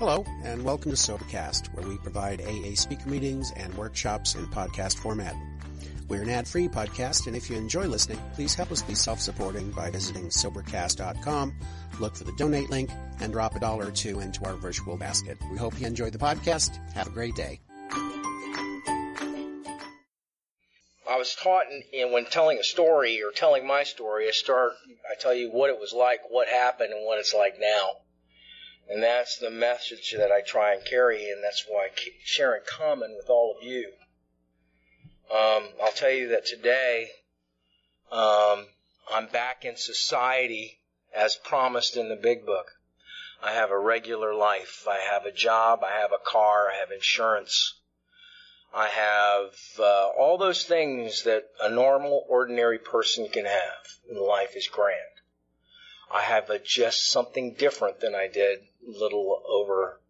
Hello, and welcome to Sobercast, where we provide AA speaker meetings and workshops in podcast format. We're an ad-free podcast, and if you enjoy listening, please help us be self-supporting by visiting Sobercast.com, look for the donate link, and drop a dollar or two into our virtual basket. We hope you enjoy the podcast. Have a great day. I was taught in when telling a story or telling my story, I start, I tell you what it was like, what happened, and what it's like now. And that's the message that I try and carry, and that's why I share in common with all of you. Um, I'll tell you that today, um, I'm back in society as promised in the big book. I have a regular life. I have a job. I have a car. I have insurance. I have uh, all those things that a normal, ordinary person can have. And life is grand. I have a, just something different than I did little over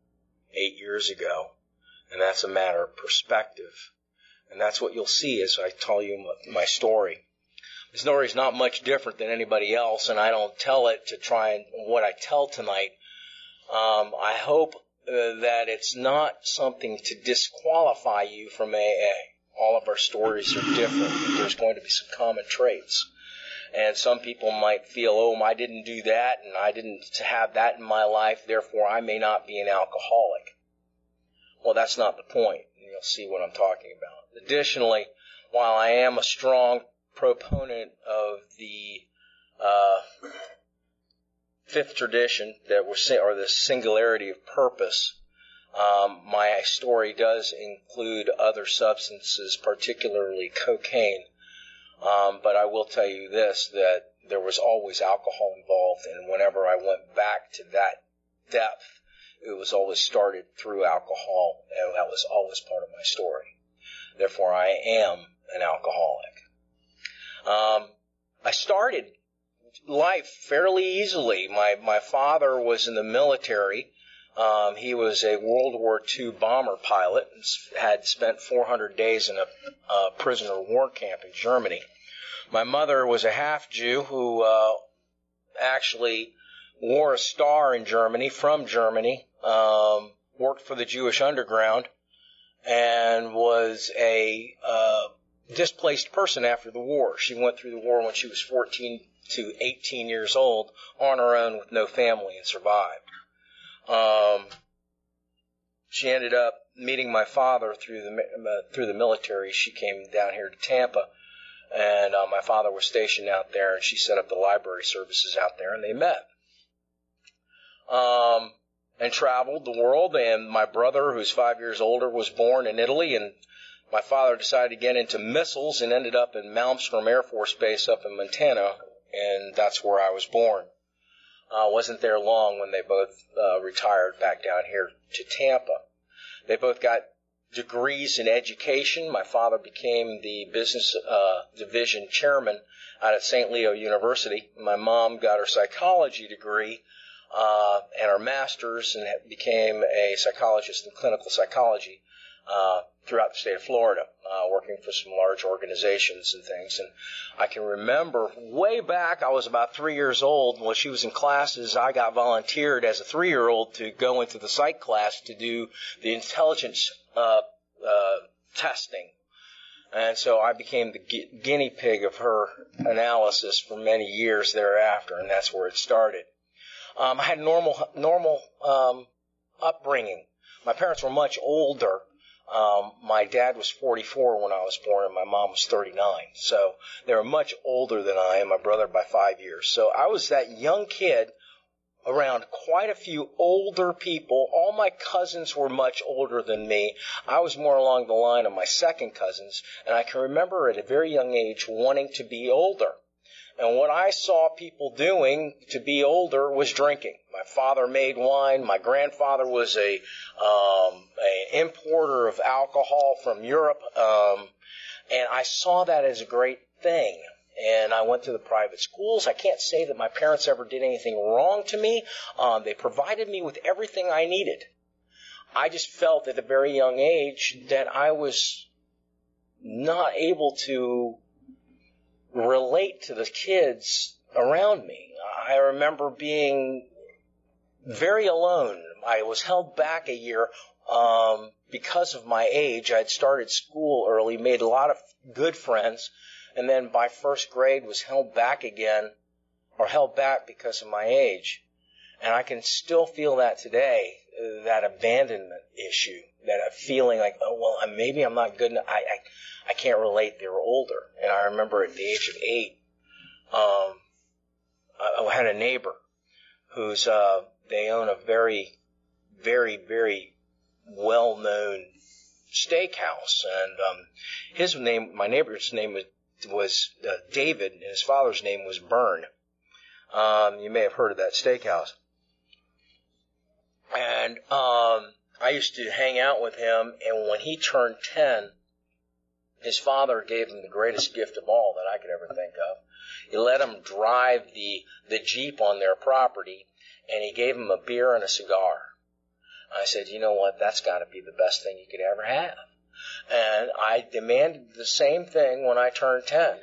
eight years ago, and that's a matter of perspective. And that's what you'll see as I tell you my story. The story is not much different than anybody else, and I don't tell it to try and what I tell tonight. Um, I hope uh, that it's not something to disqualify you from AA. All of our stories are different. There's going to be some common traits. And some people might feel, oh, I didn't do that and I didn't have that in my life, therefore I may not be an alcoholic. Well, that's not the point. You'll see what I'm talking about. Additionally, while I am a strong proponent of the uh, fifth tradition that we're or the singularity of purpose, um, my story does include other substances, particularly cocaine. Um, but I will tell you this, that there was always alcohol involved, and whenever I went back to that depth, it was always started through alcohol, and that was always part of my story. Therefore, I am an alcoholic. Um, I started life fairly easily. My my father was in the military. Um, he was a World War II bomber pilot and had spent 400 days in a, prisoner of war camp in Germany. My mother was a half Jew who uh, actually wore a star in Germany from Germany, um, worked for the Jewish underground, and was a uh, displaced person after the war. She went through the war when she was 14 to 18 years old on her own with no family and survived. Um, she ended up meeting my father through the uh, through the military. She came down here to Tampa, and uh, my father was stationed out there, and she set up the library services out there, and they met. Um, and traveled the world. And my brother, who's five years older, was born in Italy, and my father decided to get into missiles and ended up in Malmstrom Air Force Base up in Montana, and that's where I was born. Uh, wasn't there long when they both uh, retired back down here to Tampa. They both got degrees in education. My father became the business uh, division chairman out at St. Leo University. My mom got her psychology degree uh, and her master's and became a psychologist in clinical psychology uh, throughout the state of Florida, uh, working for some large organizations and things. And I can remember way back, I was about three years old. When she was in classes, I got volunteered as a three-year-old to go into the psych class to do the intelligence uh, uh, testing. And so I became the gu- guinea pig of her analysis for many years thereafter, and that's where it started. Um, I had normal, normal um, upbringing. My parents were much older um, my dad was 44 when I was born, and my mom was 39. So they were much older than I am. My brother by five years. So I was that young kid around quite a few older people. All my cousins were much older than me. I was more along the line of my second cousins, and I can remember at a very young age wanting to be older. And what I saw people doing to be older was drinking. My father made wine. My grandfather was a, um, a importer of alcohol from Europe. Um, and I saw that as a great thing. And I went to the private schools. I can't say that my parents ever did anything wrong to me. Um, they provided me with everything I needed. I just felt at a very young age that I was not able to relate to the kids around me. I remember being very alone. I was held back a year um, because of my age. I'd started school early, made a lot of good friends, and then by first grade was held back again, or held back because of my age. And I can still feel that today, that abandonment issue, that feeling like, oh well, maybe I'm not good enough. I, I, I can't relate. They were older, and I remember at the age of eight, um, I, I had a neighbor who's uh, they own a very, very, very well-known steakhouse, and um, his name, my neighbor's name was was uh, David, and his father's name was Bern. Um, you may have heard of that steakhouse. And um, I used to hang out with him, and when he turned 10, his father gave him the greatest gift of all that I could ever think of. He let him drive the, the Jeep on their property, and he gave him a beer and a cigar. I said, you know what, that's got to be the best thing you could ever have. And I demanded the same thing when I turned 10.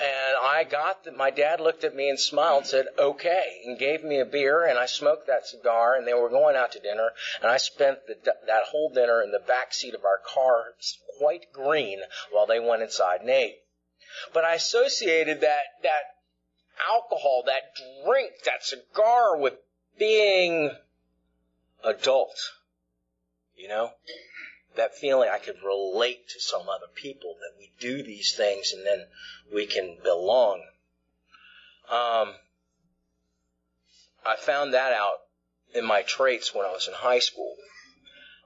And I got that my dad looked at me and smiled and said, okay, and gave me a beer and I smoked that cigar and they were going out to dinner and I spent the, that whole dinner in the back seat of our car quite green while they went inside and ate. But I associated that, that alcohol, that drink, that cigar with being adult. You know? that feeling I could relate to some other people, that we do these things and then we can belong. Um, I found that out in my traits when I was in high school.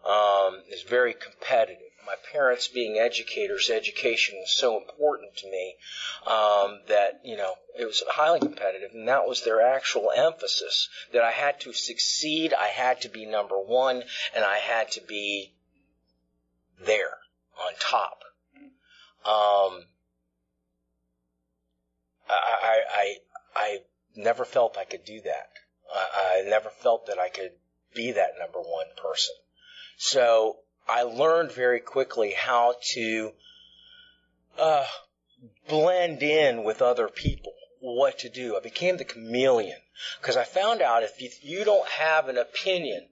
Um, it's very competitive. My parents being educators, education was so important to me um, that you know it was highly competitive, and that was their actual emphasis. That I had to succeed, I had to be number one, and I had to be there on top. Um, I, I, I never felt I could do that. I, I never felt that I could be that number one person. So I learned very quickly how to uh, blend in with other people, what to do. I became the chameleon because I found out if you, don't have an opinion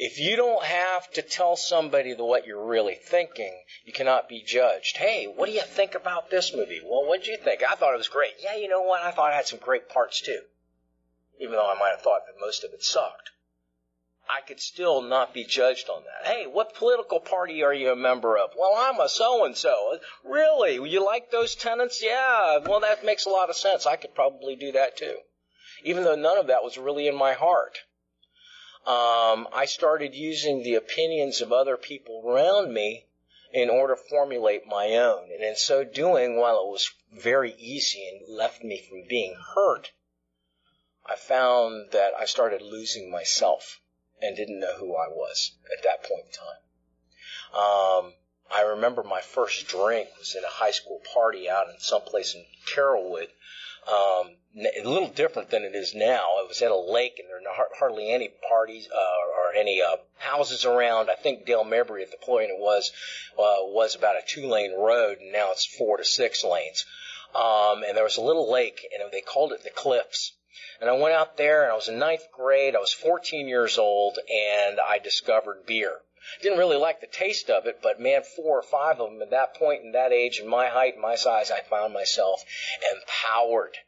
if you don't have to tell somebody what you're really thinking, you cannot be judged. Hey, what do you think about this movie? Well, what did you think? I thought it was great. Yeah, you know what? I thought it had some great parts too. Even though I might have thought that most of it sucked. I could still not be judged on that. Hey, what political party are you a member of? Well, I'm a so and so. Really? You like those tenants? Yeah. Well, that makes a lot of sense. I could probably do that too. Even though none of that was really in my heart um, I started using the opinions of other people around me in order to formulate my own. And in so doing, while it was very easy and left me from being hurt, I found that I started losing myself and didn't know who I was at that point in time. Um, I remember my first drink was at a high school party out in someplace in Carrollwood. Um, a little different than it is now. It was at a lake, and there are hardly any parties uh, or any uh, houses around. I think Dale Mabry at the point it was uh, was about a two lane road, and now it's four to six lanes. Um, and there was a little lake, and they called it the Cliffs. And I went out there, and I was in ninth grade. I was 14 years old, and I discovered beer. Didn't really like the taste of it, but man, four or five of them at that point in that age, and my height and my size, I found myself empowered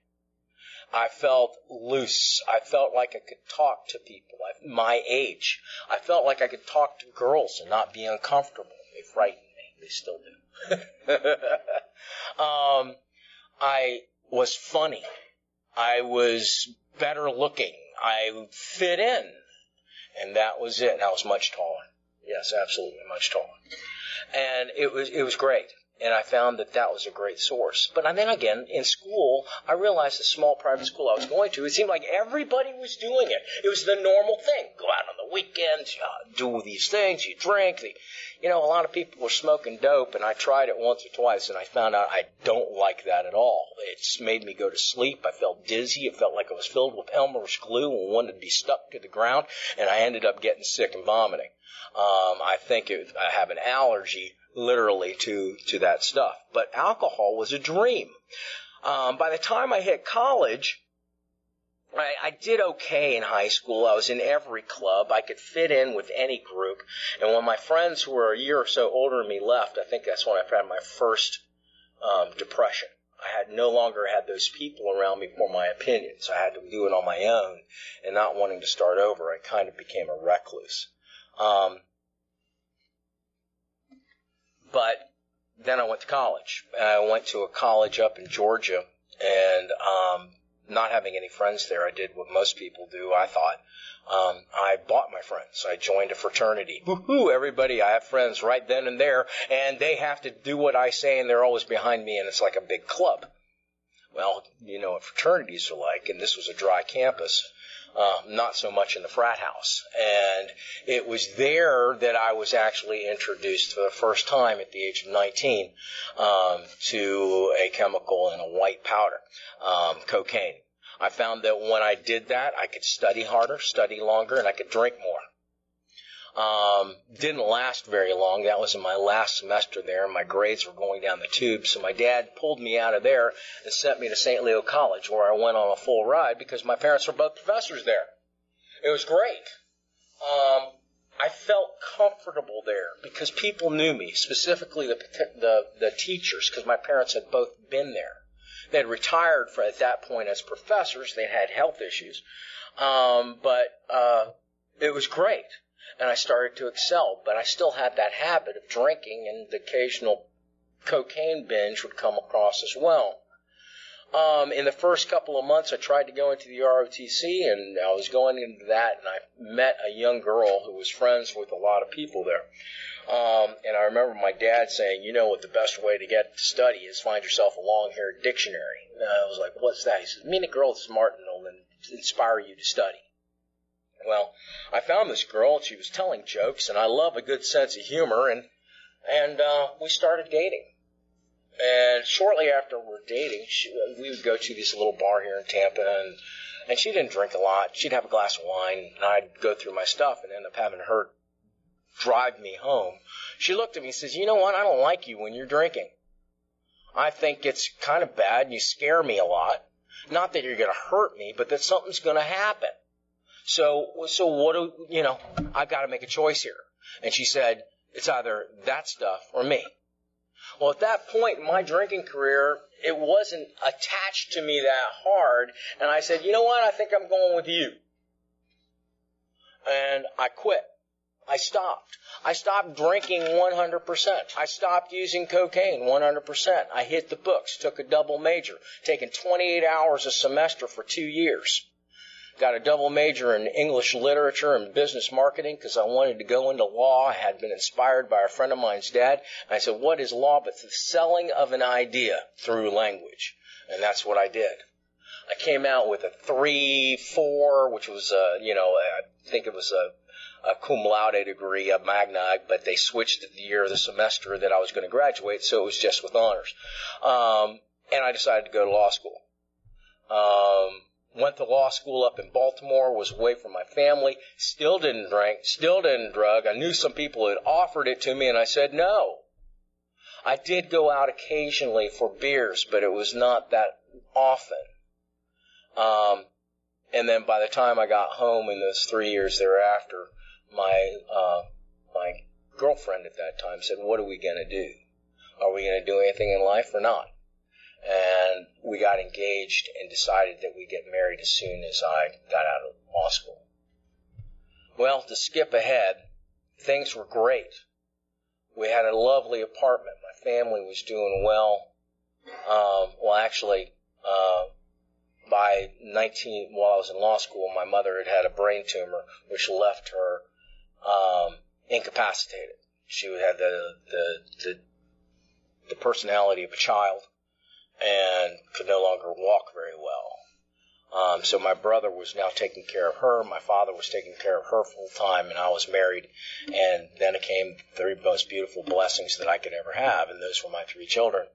I felt loose. I felt like I could talk to people my age. I felt like I could talk to girls and not be uncomfortable. They frightened me. They still do. um, I was funny. I was better looking. I fit in. And that was it. I was much taller. Yes, absolutely much taller. And it was, it was great and I found that that was a great source. But then again, in school, I realized the small private school I was going to, it seemed like everybody was doing it. It was the normal thing. Go out on the weekends, uh, do these things, you drink. The, you know, a lot of people were smoking dope, and I tried it once or twice, and I found out I don't like that at all. It's made me go to sleep. I felt dizzy. It felt like I was filled with Elmer's glue and wanted to be stuck to the ground, and I ended up getting sick and vomiting. Um, I think it, I have an allergy literally to, to that stuff. But alcohol was a dream. Um, by the time I hit college, I, I did okay in high school. I was in every club. I could fit in with any group. And when my friends who were a year or so older than me left, I think that's when I had my first um, depression. I had no longer had those people around me for my opinions. I had to do it on my own and not wanting to start over. I kind of became a recluse. Um, but then I went to college. I went to a college up in Georgia and um, not having any friends there, I did what most people do. I thought um, I bought my friends. I joined a fraternity. Woohoo! Everybody, I have friends right then and there, and they have to do what I say, and they're always behind me, and it's like a big club. Well, you know what fraternities are like, and this was a dry campus. Uh, not so much in the frat house. And it was there that I was actually introduced for the first time at the age of 19 um, to a chemical in a white powder, um, cocaine. I found that when I did that, I could study harder, study longer, and I could drink more. Um, didn't last very long. That was in my last semester there. My grades were going down the tube. So my dad pulled me out of there and sent me to St. Leo College where I went on a full ride because my parents were both professors there. It was great. Um, I felt comfortable there because people knew me, specifically the, the, the teachers, because my parents had both been there. They had retired for, at that point as professors. They had health issues. Um, but, uh, it was great and I started to excel. But I still had that habit of drinking, and the occasional cocaine binge would come across as well. Um, in the first couple of months, I tried to go into the ROTC, and I was going into that, and I met a young girl who was friends with a lot of people there. Um, and I remember my dad saying, "You know what the best way to get to study is find yourself a long-haired dictionary." And I was like, "What's that?" He said, "Meet a girl that's smart and will inspire you to study." Well, I found this girl and she was telling jokes and I love a good sense of humor and and uh, we started dating. And shortly after we're dating, she, we would go to this little bar here in Tampa and and she didn't drink a lot. She'd have a glass of wine and I'd go through my stuff and end up having her drive me home. She looked at me and says, "You know what? I don't like you when you're drinking. I think it's kind of bad and you scare me a lot. Not that you're going to hurt me, but that something's going to happen." So, so what do, you know, I've got to make a choice here. And she said, it's either that stuff or me. Well, at that point my drinking career, it wasn't attached to me that hard. And I said, you know what? I think I'm going with you. And I quit. I stopped. I stopped drinking 100%. I stopped using cocaine 100%. I hit the books, took a double major, taking 28 hours a semester for two years got a double major in English literature and business marketing because I wanted to go into law. I had been inspired by a friend of mine's dad. I said, what is law but the selling of an idea through language? And that's what I did. I came out with a three, four, which was, uh, you know, I think it was a, a cum laude degree, a magna, but they switched the year of the semester that I was going to graduate, so it was just with honors. Um, and I decided to go to law school. Um, went to law school up in Baltimore, was away from my family, still didn't drink, still didn't drug. I knew some people had offered it to me and I said no. I did go out occasionally for beers, but it was not that often. Um, and then by the time I got home in those three years thereafter, my, uh, my girlfriend at that time said, what are we going to do? Are we going to do anything in life or not? And we got engaged and decided that we'd get married as soon as I got out of law school. Well, to skip ahead, things were great. We had a lovely apartment. My family was doing well. Um, well, actually, uh, by 19, while I was in law school, my mother had had a brain tumor, which left her um, incapacitated. She had the, the the the personality of a child and could no longer walk very well. Um, so my brother was now taking care of her. My father was taking care of her full time, and I was married. And then it came the three most beautiful blessings that I could ever have, and those were my three children.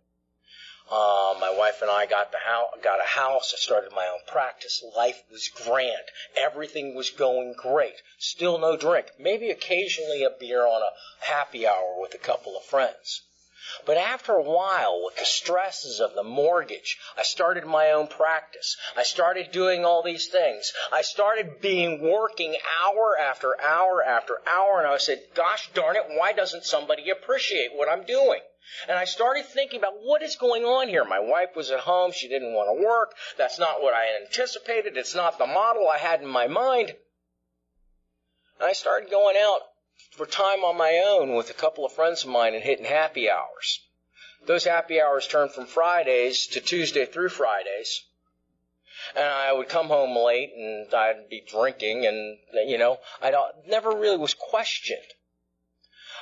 Uh, my wife and I got the house, got a house. I started my own practice. Life was grand. Everything was going great. Still no drink. Maybe occasionally a beer on a happy hour with a couple of friends. But after a while, with the stresses of the mortgage, I started my own practice. I started doing all these things. I started being working hour after hour after hour, and I said, gosh darn it, why doesn't somebody appreciate what I'm doing? And I started thinking about what is going on here. My wife was at home. She didn't want to work. That's not what I anticipated. It's not the model I had in my mind. And I started going out for time on my own with a couple of friends of mine and hitting happy hours. Those happy hours turned from Fridays to Tuesday through Fridays. And I would come home late and I'd be drinking and, you know, I never really was questioned.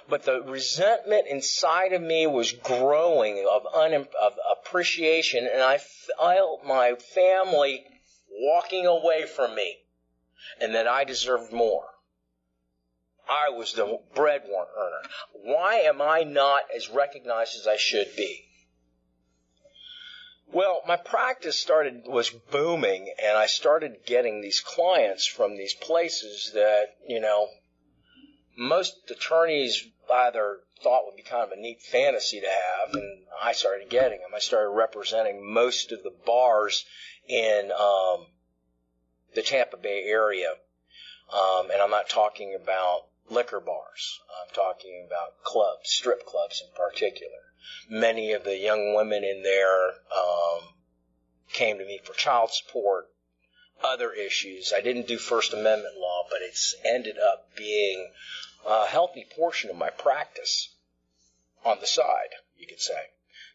But the resentment inside of me was growing of, un, of appreciation and I felt my family walking away from me and that I deserved more. I was the bread earner. Why am I not as recognized as I should be? Well, my practice started was booming and I started getting these clients from these places that, you know, most attorneys either thought would be kind of a neat fantasy to have and I started getting them. I started representing most of the bars in um, the Tampa Bay area. Um, and I'm not talking about liquor bars. I'm talking about clubs, strip clubs in particular. Many of the young women in there um, came to me for child support, other issues. I didn't do First Amendment law, but it's ended up being a healthy portion of my practice on the side, you could say.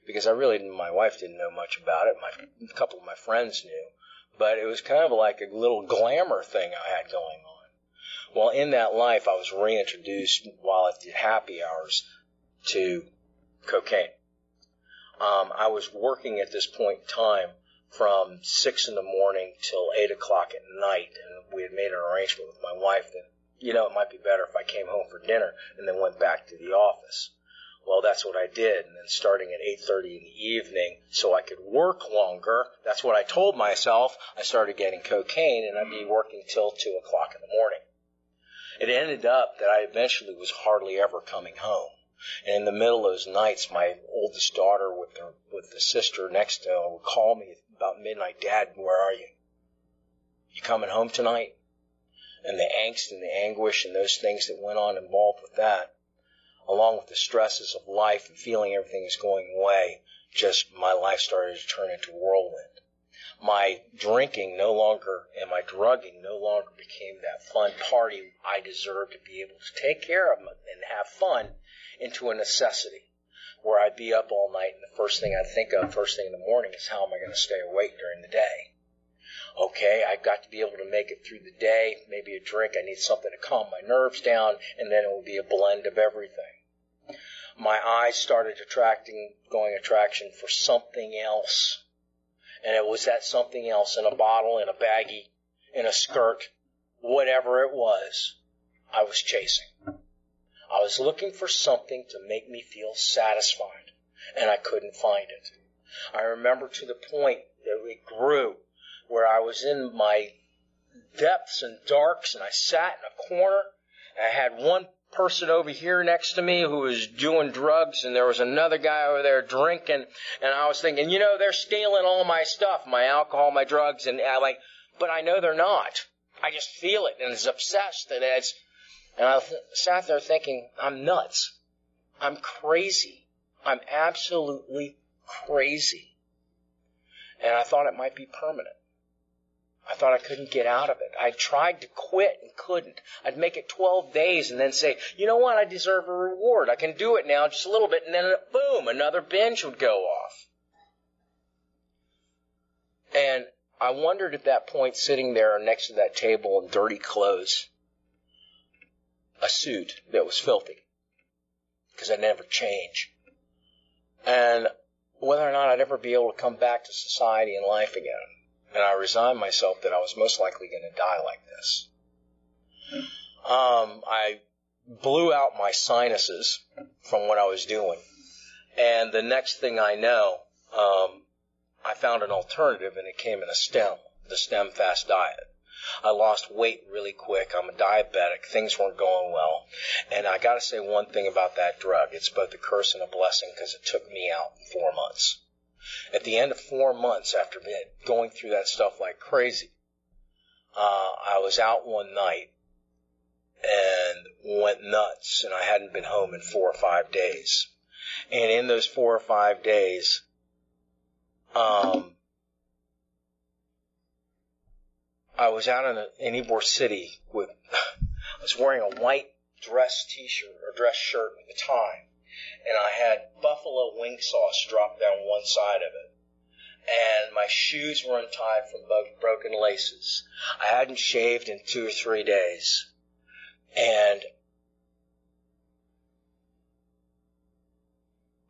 Because I really, my wife didn't know much about it. My, a couple of my friends knew. But it was kind of like a little glamour thing I had going on. Well, in that life, I was reintroduced while at the happy hours to cocaine. Um, I was working at this point in time from six in the morning till eight o'clock at night, and we had made an arrangement with my wife that you know it might be better if I came home for dinner and then went back to the office. Well, that's what I did, and then starting at 8:30 in the evening, so I could work longer. That's what I told myself. I started getting cocaine, and I'd be working till two o'clock in the morning. It ended up that I eventually was hardly ever coming home. And in the middle of those nights, my oldest daughter with the, with the sister next to her would call me about midnight, Dad, where are you? You coming home tonight? And the angst and the anguish and those things that went on involved with that, along with the stresses of life and feeling everything is going away, just my life started to turn into a whirlwind my drinking no longer and my drugging no longer became that fun party I deserve to be able to take care of and have fun into a necessity where I'd be up all night and the first thing I'd think of first thing in the morning is how am I going to stay awake during the day? Okay, I've got to be able to make it through the day, maybe a drink, I need something to calm my nerves down, and then it will be a blend of everything. My eyes started attracting, going attraction for something else and it was that something else in a bottle, in a baggie, in a skirt, whatever it was, I was chasing. I was looking for something to make me feel satisfied, and I couldn't find it. I remember to the point that it grew where I was in my depths and darks and I sat in a corner. And I had one person over here next to me who was doing drugs and there was another guy over there drinking and I was thinking, you know, they're stealing all my stuff, my alcohol, my drugs and I like, but I know they're not. I just feel it and it's obsessed and it's, and I sat there thinking, I'm nuts. I'm crazy. I'm absolutely crazy. And I thought it might be permanent. I thought I couldn't get out of it. I tried to quit and couldn't. I'd make it 12 days and then say, you know what? I deserve a reward. I can do it now just a little bit. And then boom, another binge would go off. And I wondered at that point, sitting there next to that table in dirty clothes, a suit that was filthy, because I never change, and whether or not I'd ever be able to come back to society and life again and I resigned myself that I was most likely going to die like this. Um, I blew out my sinuses from what I was doing, and the next thing I know, um, I found an alternative, and it came in a stem, the stem fast diet. I lost weight really quick. I'm a diabetic. Things weren't going well. And I got to say one thing about that drug. It's both a curse and a blessing because it took me out in four months. At the end of four months after going through that stuff like crazy, uh, I was out one night and went nuts and I hadn't been home in four or five days. And in those four or five days, um, I was out in, a, in Ybor City with, I was wearing a white dress t-shirt or dress shirt at the time, and I had buffalo wing sauce dropped down one side of it. And my shoes were untied from both broken laces. I hadn't shaved in two or three days. And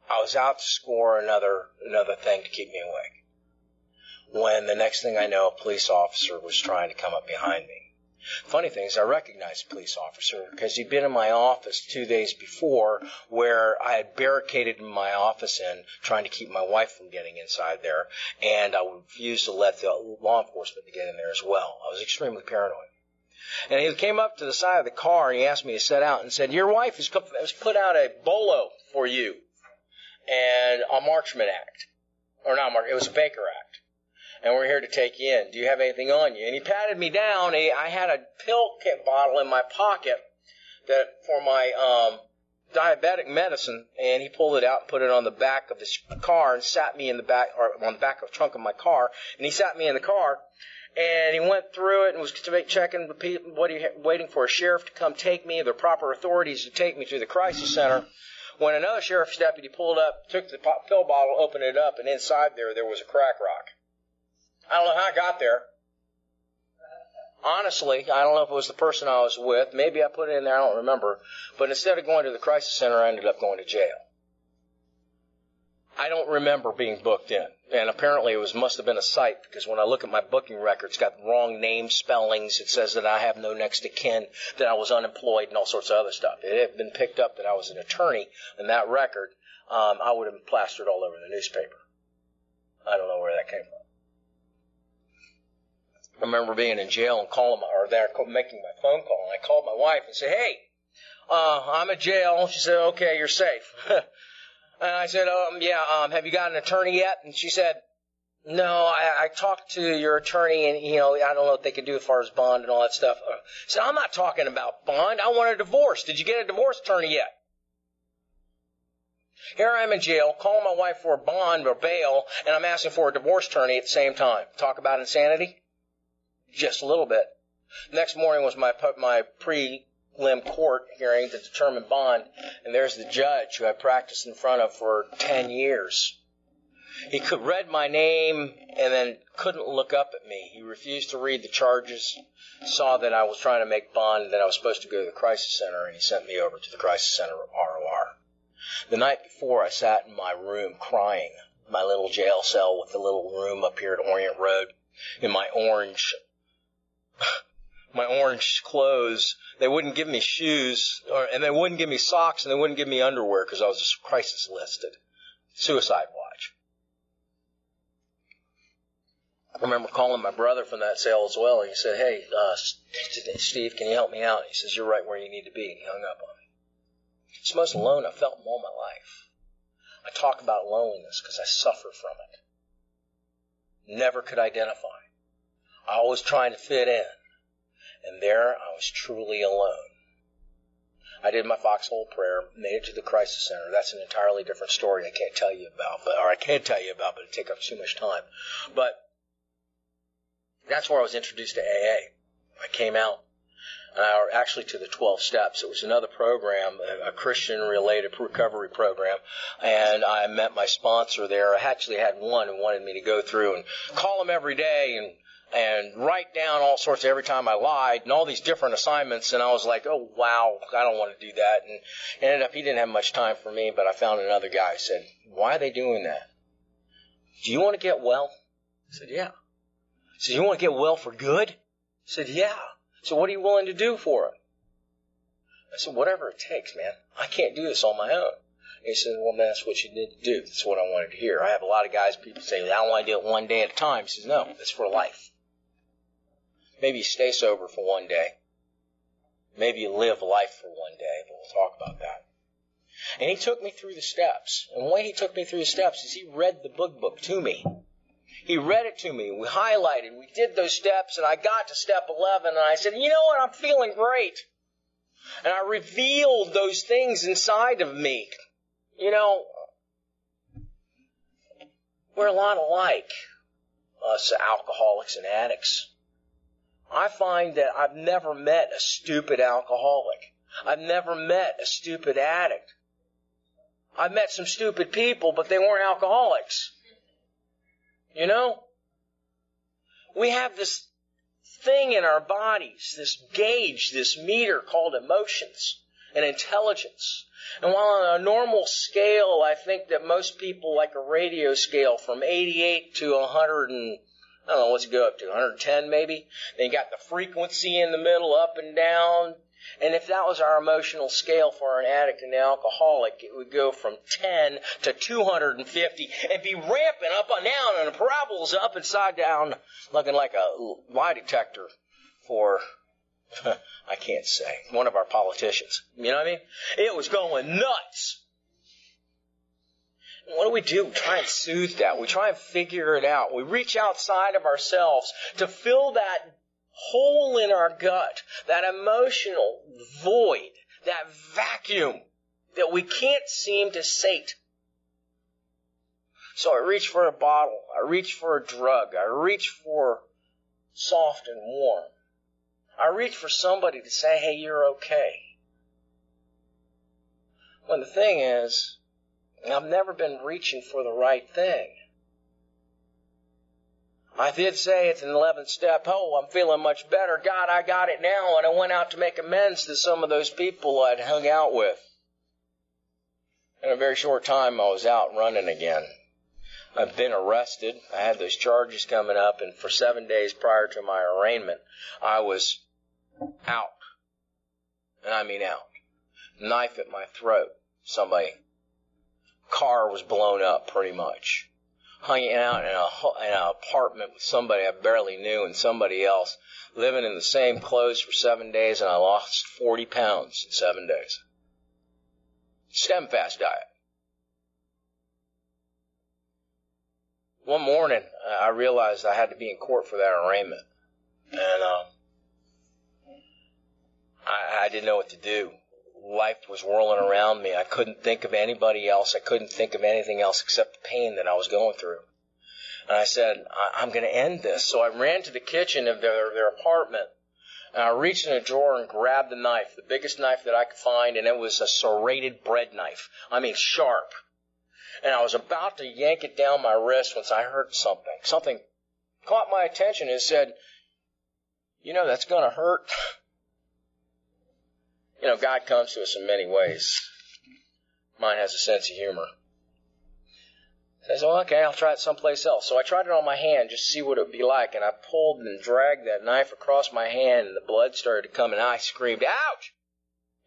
I was out to score another another thing to keep me awake when the next thing I know, a police officer was trying to come up behind me. Funny thing is, I recognized the police officer because he'd been in my office two days before where I had barricaded my office in trying to keep my wife from getting inside there, and I refused to let the law enforcement get in there as well. I was extremely paranoid. And he came up to the side of the car and he asked me to sit out and said, Your wife has put out a bolo for you and a Marchman Act. Or not it was a Baker Act and we're here to take you in. Do you have anything on you? And he patted me down. He, I had a pill kit bottle in my pocket that for my um, diabetic medicine, and he pulled it out and put it on the back of his car and sat me in the back or on the back of the trunk of my car, and he sat me in the car. And he went through it and was checking what he waiting for a sheriff to come take me, the proper authorities to take me to the crisis center. When another sheriff's deputy pulled up, took the pill bottle, opened it up, and inside there there was a crack rock. I don't know how I got there. Honestly, I don't know if it was the person I was with. Maybe I put it in there. I don't remember. But instead of going to the crisis center, I ended up going to jail. I don't remember being booked in. And apparently it was must have been a sight because when I look at my booking record, it's got wrong name spellings. It says that I have no next of kin, that I was unemployed, and all sorts of other stuff. It had been picked up that I was an attorney, and that record, um, I would have been plastered all over the newspaper. I don't know where that came from. I remember being in jail and calling my, or there making my phone call, and I called my wife and said, "Hey, uh, I'm in jail." She said, "Okay, you're safe." and I said, "Um, yeah. Um, have you got an attorney yet?" And she said, "No, I, I talked to your attorney, and you know, I don't know what they could do as far as bond and all that stuff." Uh, I said, "I'm not talking about bond. I want a divorce. Did you get a divorce attorney yet?" Here I am in jail, calling my wife for a bond or bail, and I'm asking for a divorce attorney at the same time. Talk about insanity just a little bit. Next morning was my my prelim court hearing to determine bond, and there's the judge who I practiced in front of for ten years. He could read my name and then couldn't look up at me. He refused to read the charges, saw that I was trying to make bond, and that I was supposed to go to the crisis center, and he sent me over to the crisis center ROR. The night before, I sat in my room crying, my little jail cell with the little room up here at Orient Road, in my orange my orange clothes. They wouldn't give me shoes, or, and they wouldn't give me socks, and they wouldn't give me underwear because I was crisis listed. Suicide watch. I remember calling my brother from that cell as well. And he said, "Hey, uh, Steve, can you help me out?" He says, "You're right where you need to be." And he hung up on me. It's the most alone I've felt in all my life. I talk about loneliness because I suffer from it. Never could identify. I was trying to fit in. And there I was truly alone. I did my foxhole prayer, made it to the crisis center. That's an entirely different story I can't tell you about, but, or I can tell you about, but it'd take up too much time. But that's where I was introduced to AA. I came out, and I, actually to the 12 steps. It was another program, a, a Christian related recovery program, and I met my sponsor there. I actually had one who wanted me to go through and call him every day and and write down all sorts of every time I lied and all these different assignments. And I was like, oh, wow, I don't want to do that. And ended up, he didn't have much time for me, but I found another guy who said, why are they doing that? Do you want to get well? I said, yeah. He said, you want to get well for good? I said, yeah. So what are you willing to do for it? I said, whatever it takes, man. I can't do this on my own. He said, well, man, that's what you need to do. That's what I wanted to hear. I have a lot of guys, people say, I want to do it one day at a time. He says, no, it's for life. Maybe you stay sober for one day. Maybe you live life for one day, but we'll talk about that. And he took me through the steps. And the way he took me through the steps is he read the book book to me. He read it to me. We highlighted. We did those steps, and I got to step 11, and I said, You know what? I'm feeling great. And I revealed those things inside of me. You know, we're a lot alike, us alcoholics and addicts. I find that I've never met a stupid alcoholic. I've never met a stupid addict. I've met some stupid people, but they weren't alcoholics. You know? We have this thing in our bodies, this gauge, this meter called emotions and intelligence. And while on a normal scale, I think that most people like a radio scale from 88 to 100 and I don't know, what's it go up to? 110 maybe? Then you got the frequency in the middle, up and down. And if that was our emotional scale for an addict and an alcoholic, it would go from 10 to 250 and be ramping up and down and the parabolas up and side down, looking like a lie detector for, I can't say, one of our politicians. You know what I mean? It was going nuts. What do we do? We try and soothe that. We try and figure it out. We reach outside of ourselves to fill that hole in our gut, that emotional void, that vacuum that we can't seem to sate. So I reach for a bottle. I reach for a drug. I reach for soft and warm. I reach for somebody to say, hey, you're okay. When the thing is, I've never been reaching for the right thing. I did say it's an 11th step. Oh, I'm feeling much better. God, I got it now. And I went out to make amends to some of those people I'd hung out with. In a very short time, I was out running again. I've been arrested. I had those charges coming up, and for seven days prior to my arraignment, I was out. And I mean out. Knife at my throat. Somebody car was blown up pretty much. Hanging out in, a, in an apartment with somebody I barely knew and somebody else, living in the same clothes for seven days, and I lost 40 pounds in seven days. Stem fast diet. One morning, I realized I had to be in court for that arraignment, and um, I, I didn't know what to do life was whirling around me. I couldn't think of anybody else. I couldn't think of anything else except the pain that I was going through. And I said, I- am going to end this. So I ran to the kitchen of their, their apartment. And I reached in a drawer and grabbed the knife, the biggest knife that I could find, and it was a serrated bread knife. I mean, sharp. And I was about to yank it down my wrist once I heard something. Something caught my attention and said, You know, that's going to hurt. You know, God comes to us in many ways. Mine has a sense of humor. Said, well, oh, okay, I'll try it someplace else. So I tried it on my hand just to see what it would be like, and I pulled and dragged that knife across my hand, and the blood started to come, and I screamed, ouch!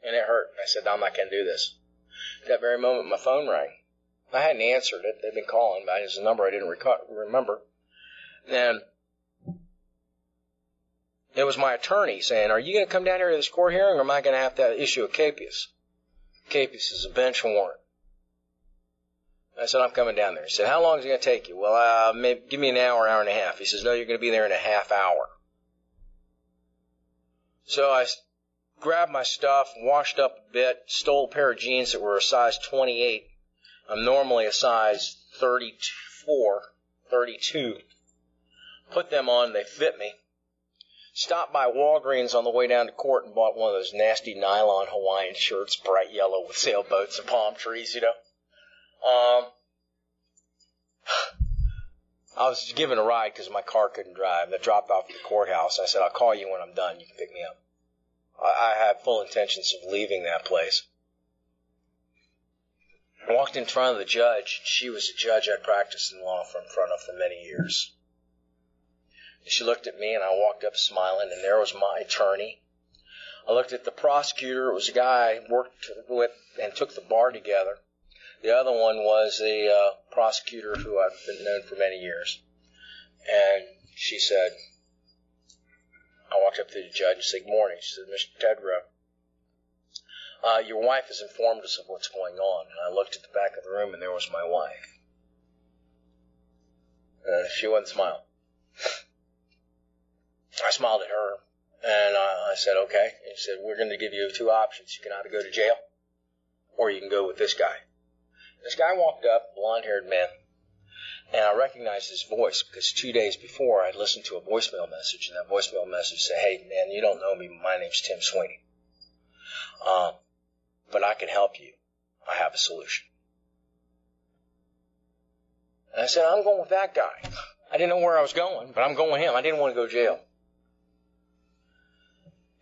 And it hurt. I said, I'm not going to do this. At that very moment, my phone rang. I hadn't answered it. They'd been calling, but it was a number I didn't rec- remember. And it was my attorney saying, Are you going to come down here to this court hearing or am I going to have to issue a capias? Capias is a bench warrant. I said, I'm coming down there. He said, How long is it going to take you? Well, uh, maybe, give me an hour, hour and a half. He says, No, you're going to be there in a half hour. So I grabbed my stuff, washed up a bit, stole a pair of jeans that were a size 28. I'm normally a size 34, 32. Put them on, they fit me stopped by Walgreens on the way down to court and bought one of those nasty nylon Hawaiian shirts, bright yellow with sailboats and palm trees, you know. Um, I was given a ride because my car couldn't drive. And I dropped off at the courthouse. I said, I'll call you when I'm done. You can pick me up. I, I had full intentions of leaving that place. I walked in front of the judge. She was a judge I'd practiced in law for in front of for many years. She looked at me and I walked up smiling and there was my attorney. I looked at the prosecutor. It was a guy I worked with and took the bar together. The other one was the uh, prosecutor who I've been known for many years. And she said, I walked up to the judge and said, Good morning. She said, Mr. Tedrow, uh, your wife has informed us of what's going on. And I looked at the back of the room and there was my wife. And she wouldn't smile. I smiled at her and I, said, okay. And she said, we're going to give you two options. You can either go to jail or you can go with this guy. This guy walked up, blonde haired man, and I recognized his voice because two days before I'd listened to a voicemail message, and that voicemail message said, Hey, man, you don't know me. My name's Tim Sweeney. Um, but I can help you. I have a solution. And I said, I'm going with that guy. I didn't know where I was going, but I'm going with him. I didn't want to go to jail.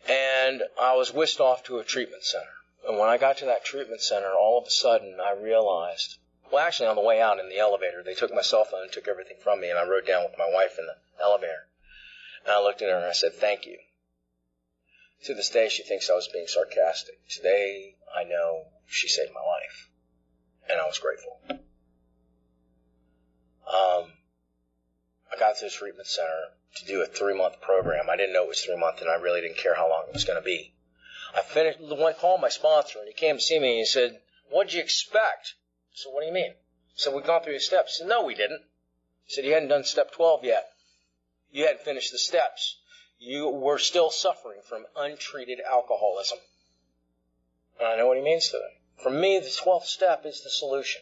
And I was whisked off to a treatment center. And when I got to that treatment center, all of a sudden I realized, well, actually on the way out in the elevator, they took my cell phone and took everything from me, and I rode down with my wife in the elevator. And I looked at her and I said, thank you. To this day, she thinks I was being sarcastic. Today, I know she saved my life. And I was grateful. Um, I got to the treatment center to do a three month program. I didn't know it was three months, and I really didn't care how long it was going to be. I finished, went called my sponsor, and he came to see me and he said, What'd you expect? I said, What do you mean? Said, We've gone through the steps. He said, No, we didn't. He said, You hadn't done step 12 yet. You hadn't finished the steps. You were still suffering from untreated alcoholism. And I know what he means to that. For me, the 12th step is the solution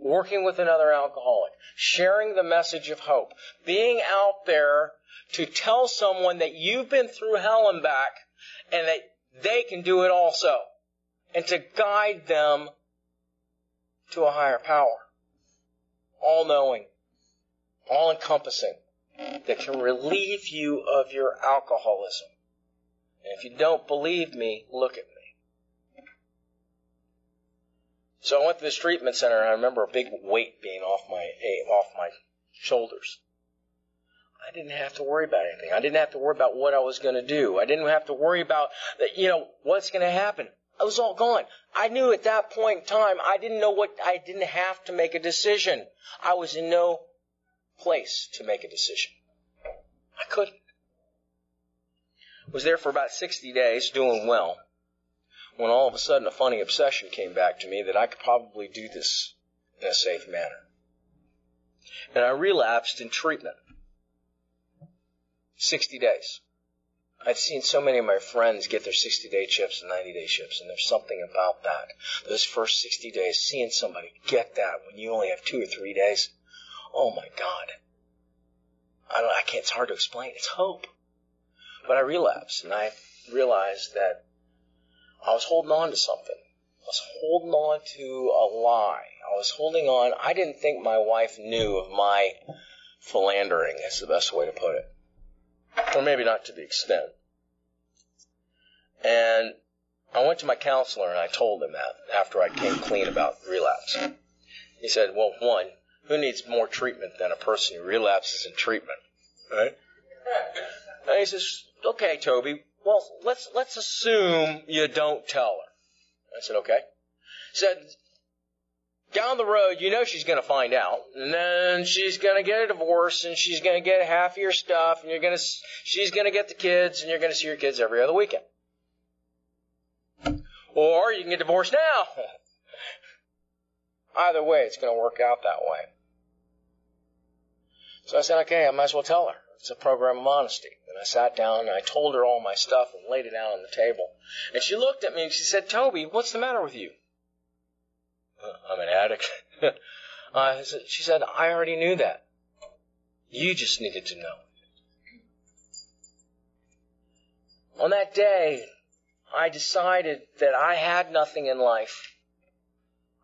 working with another alcoholic, sharing the message of hope, being out there to tell someone that you've been through hell and back and that they can do it also, and to guide them to a higher power, all knowing, all encompassing, that can relieve you of your alcoholism. And if you don't believe me, look at me. So I went to this treatment center and I remember a big weight being off my eh, off my shoulders. I didn't have to worry about anything. I didn't have to worry about what I was going to do. I didn't have to worry about you know what's going to happen. I was all gone. I knew at that point in time I didn't know what I didn't have to make a decision. I was in no place to make a decision. I couldn't. Was there for about 60 days doing well when all of a sudden a funny obsession came back to me that I could probably do this in a safe manner. And I relapsed in treatment. 60 days. I've seen so many of my friends get their 60 day chips and 90 day chips, and there's something about that. Those first 60 days, seeing somebody get that when you only have two or three days, oh my God. I don't, I can't, it's hard to explain. It's hope. But I relapsed, and I realized that I was holding on to something. I was holding on to a lie. I was holding on. I didn't think my wife knew of my philandering, is the best way to put it. Or maybe not to the extent. And I went to my counselor and I told him that after I came clean about relapse. He said, well, one, who needs more treatment than a person who relapses in treatment? Right? And he says, okay, Toby, well, let's let's assume you don't tell her. I said, okay. Said down the road, you know she's going to find out, and then she's going to get a divorce, and she's going to get half of your stuff, and you're going to she's going to get the kids, and you're going to see your kids every other weekend. Or you can get divorced now. Either way, it's going to work out that way. So I said, okay, I might as well tell her. It's a program of honesty. And I sat down and I told her all my stuff and laid it out on the table. And she looked at me and she said, Toby, what's the matter with you? Uh, I'm an addict. uh, she said, I already knew that. You just needed to know. On that day, I decided that I had nothing in life.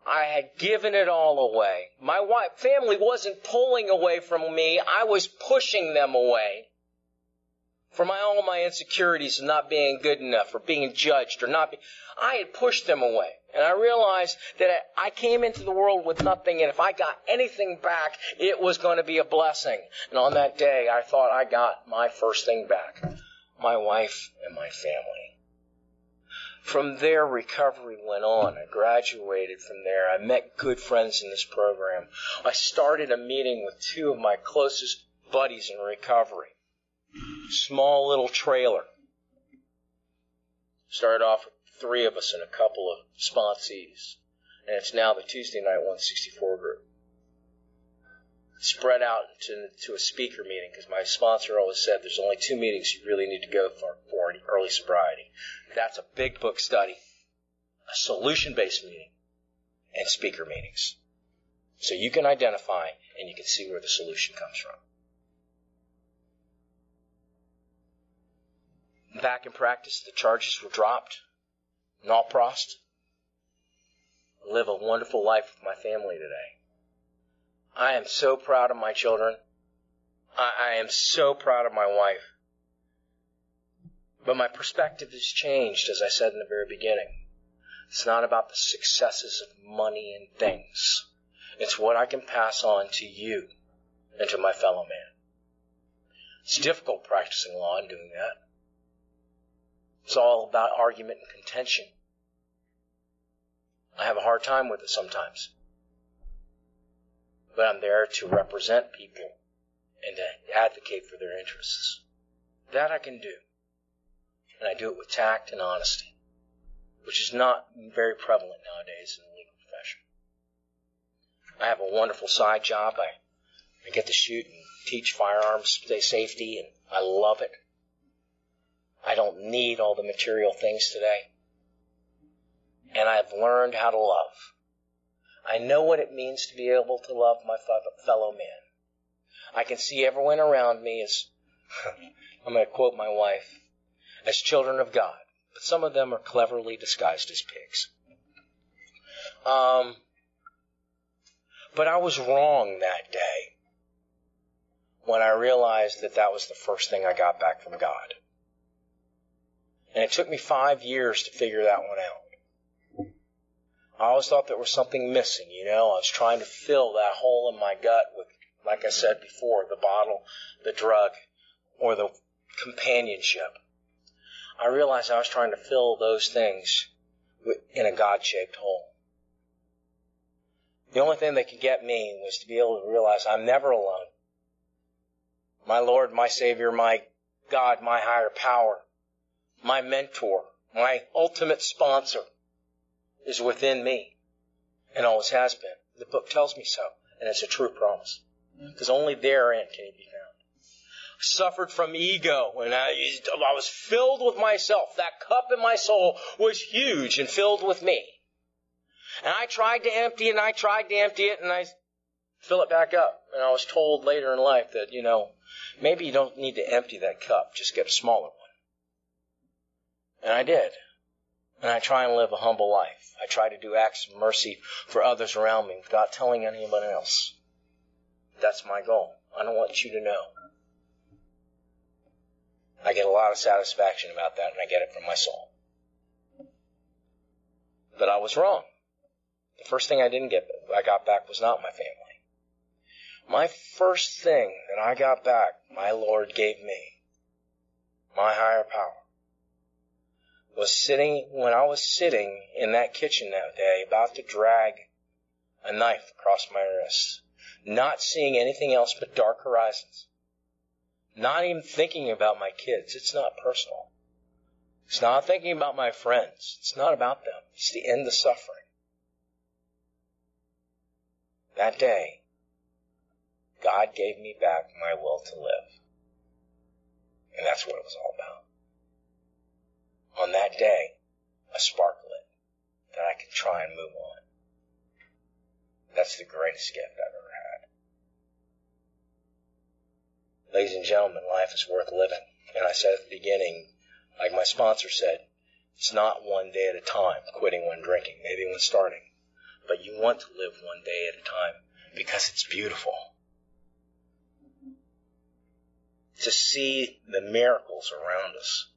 I had given it all away. My wife, family wasn't pulling away from me. I was pushing them away. For my, all my insecurities of not being good enough or being judged or not be, I had pushed them away. And I realized that I came into the world with nothing and if I got anything back, it was going to be a blessing. And on that day, I thought I got my first thing back. My wife and my family. From there, recovery went on. I graduated from there. I met good friends in this program. I started a meeting with two of my closest buddies in recovery. Small little trailer. Started off with three of us and a couple of sponsees, and it's now the Tuesday night 164 group. Spread out to, to a speaker meeting because my sponsor always said there's only two meetings you really need to go for for early sobriety. That's a big book study, a solution based meeting, and speaker meetings. So you can identify and you can see where the solution comes from. Back in practice, the charges were dropped. Nol prossed. Live a wonderful life with my family today. I am so proud of my children. I, I am so proud of my wife. But my perspective has changed, as I said in the very beginning. It's not about the successes of money and things. It's what I can pass on to you and to my fellow man. It's difficult practicing law and doing that. It's all about argument and contention. I have a hard time with it sometimes. But I'm there to represent people and to advocate for their interests. That I can do. And I do it with tact and honesty, which is not very prevalent nowadays in the legal profession. I have a wonderful side job. I, I get to shoot and teach firearms safety, and I love it. I don't need all the material things today. And I've learned how to love. I know what it means to be able to love my fellow man. I can see everyone around me as, I'm going to quote my wife, as children of God. But some of them are cleverly disguised as pigs. Um, but I was wrong that day when I realized that that was the first thing I got back from God. And it took me five years to figure that one out. I always thought there was something missing, you know. I was trying to fill that hole in my gut with, like I said before, the bottle, the drug, or the companionship. I realized I was trying to fill those things in a God shaped hole. The only thing that could get me was to be able to realize I'm never alone. My Lord, my Savior, my God, my higher power my mentor, my ultimate sponsor is within me and always has been. The book tells me so, and it's a true promise. Because only therein can he be found. I suffered from ego, and I, I was filled with myself. That cup in my soul was huge and filled with me. And I tried to empty it, and I tried to empty it, and I fill it back up. And I was told later in life that, you know, maybe you don't need to empty that cup, just get a smaller one. And I did. And I try and live a humble life. I try to do acts of mercy for others around me without telling anyone else. That's my goal. I don't want you to know. I get a lot of satisfaction about that, and I get it from my soul. But I was wrong. The first thing I didn't get, I got back was not my family. My first thing that I got back, my Lord gave me. My higher power was sitting, when I was sitting in that kitchen that day, about to drag a knife across my wrist, not seeing anything else but dark horizons, not even thinking about my kids. It's not personal. It's not thinking about my friends. It's not about them. It's the end of suffering. That day, God gave me back my will to live. And that's what it was all about on that day a spark lit that I could try and move on. That's the greatest gift I've ever had. Ladies and gentlemen, life is worth living. And I said at the beginning, like my sponsor said, it's not one day at a time, quitting when drinking, maybe when starting. But you want to live one day at a time because it's beautiful. To see the miracles around us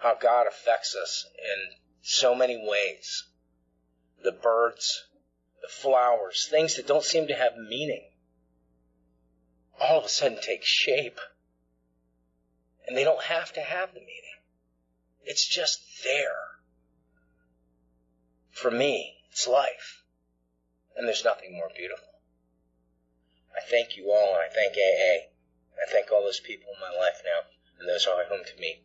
how God affects us in so many ways. The birds, the flowers, things that don't seem to have meaning, all of a sudden take shape. And they don't have to have the meaning. It's just there. For me, it's life. And there's nothing more beautiful. I thank you all and I thank AA. I thank all those people in my life now, and those who I whom to meet